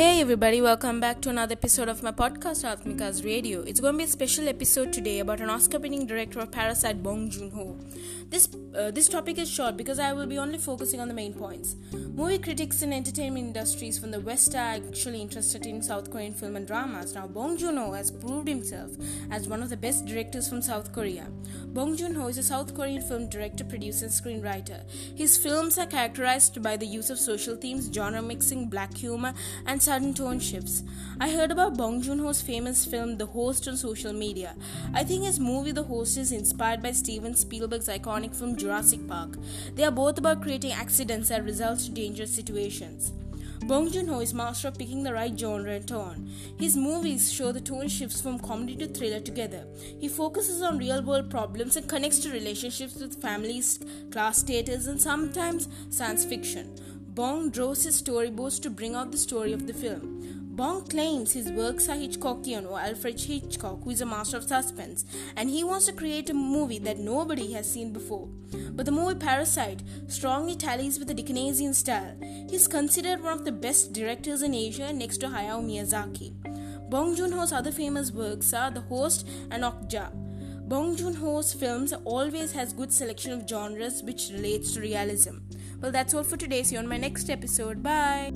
Hey everybody, welcome back to another episode of my podcast Atmika's Radio. It's going to be a special episode today about an Oscar-winning director of Parasite, Bong Joon-ho. This uh, this topic is short because I will be only focusing on the main points. Movie critics and entertainment industries from the West are actually interested in South Korean film and dramas. Now, Bong Joon-ho has proved himself as one of the best directors from South Korea. Bong Joon-ho is a South Korean film director, producer, and screenwriter. His films are characterized by the use of social themes, genre mixing, black humor, and sudden tone shifts. I heard about Bong Joon Ho's famous film The Host on social media. I think his movie The Host is inspired by Steven Spielberg's iconic film Jurassic Park. They are both about creating accidents that result in dangerous situations. Bong Joon-ho is master of picking the right genre and tone. His movies show the tone shifts from comedy to thriller together. He focuses on real-world problems and connects to relationships with families, class status, and sometimes science fiction. Bong draws his storyboards to bring out the story of the film. Bong claims his works are Hitchcockian or Alfred Hitchcock, who is a master of suspense, and he wants to create a movie that nobody has seen before. But the movie Parasite strongly tallies with the Dickensian style. He is considered one of the best directors in Asia next to Hayao Miyazaki. Bong Joon-ho's other famous works are The Host and Okja. Bong Joon-ho's films always has good selection of genres which relates to realism. Well, that's all for today. See you on my next episode. Bye.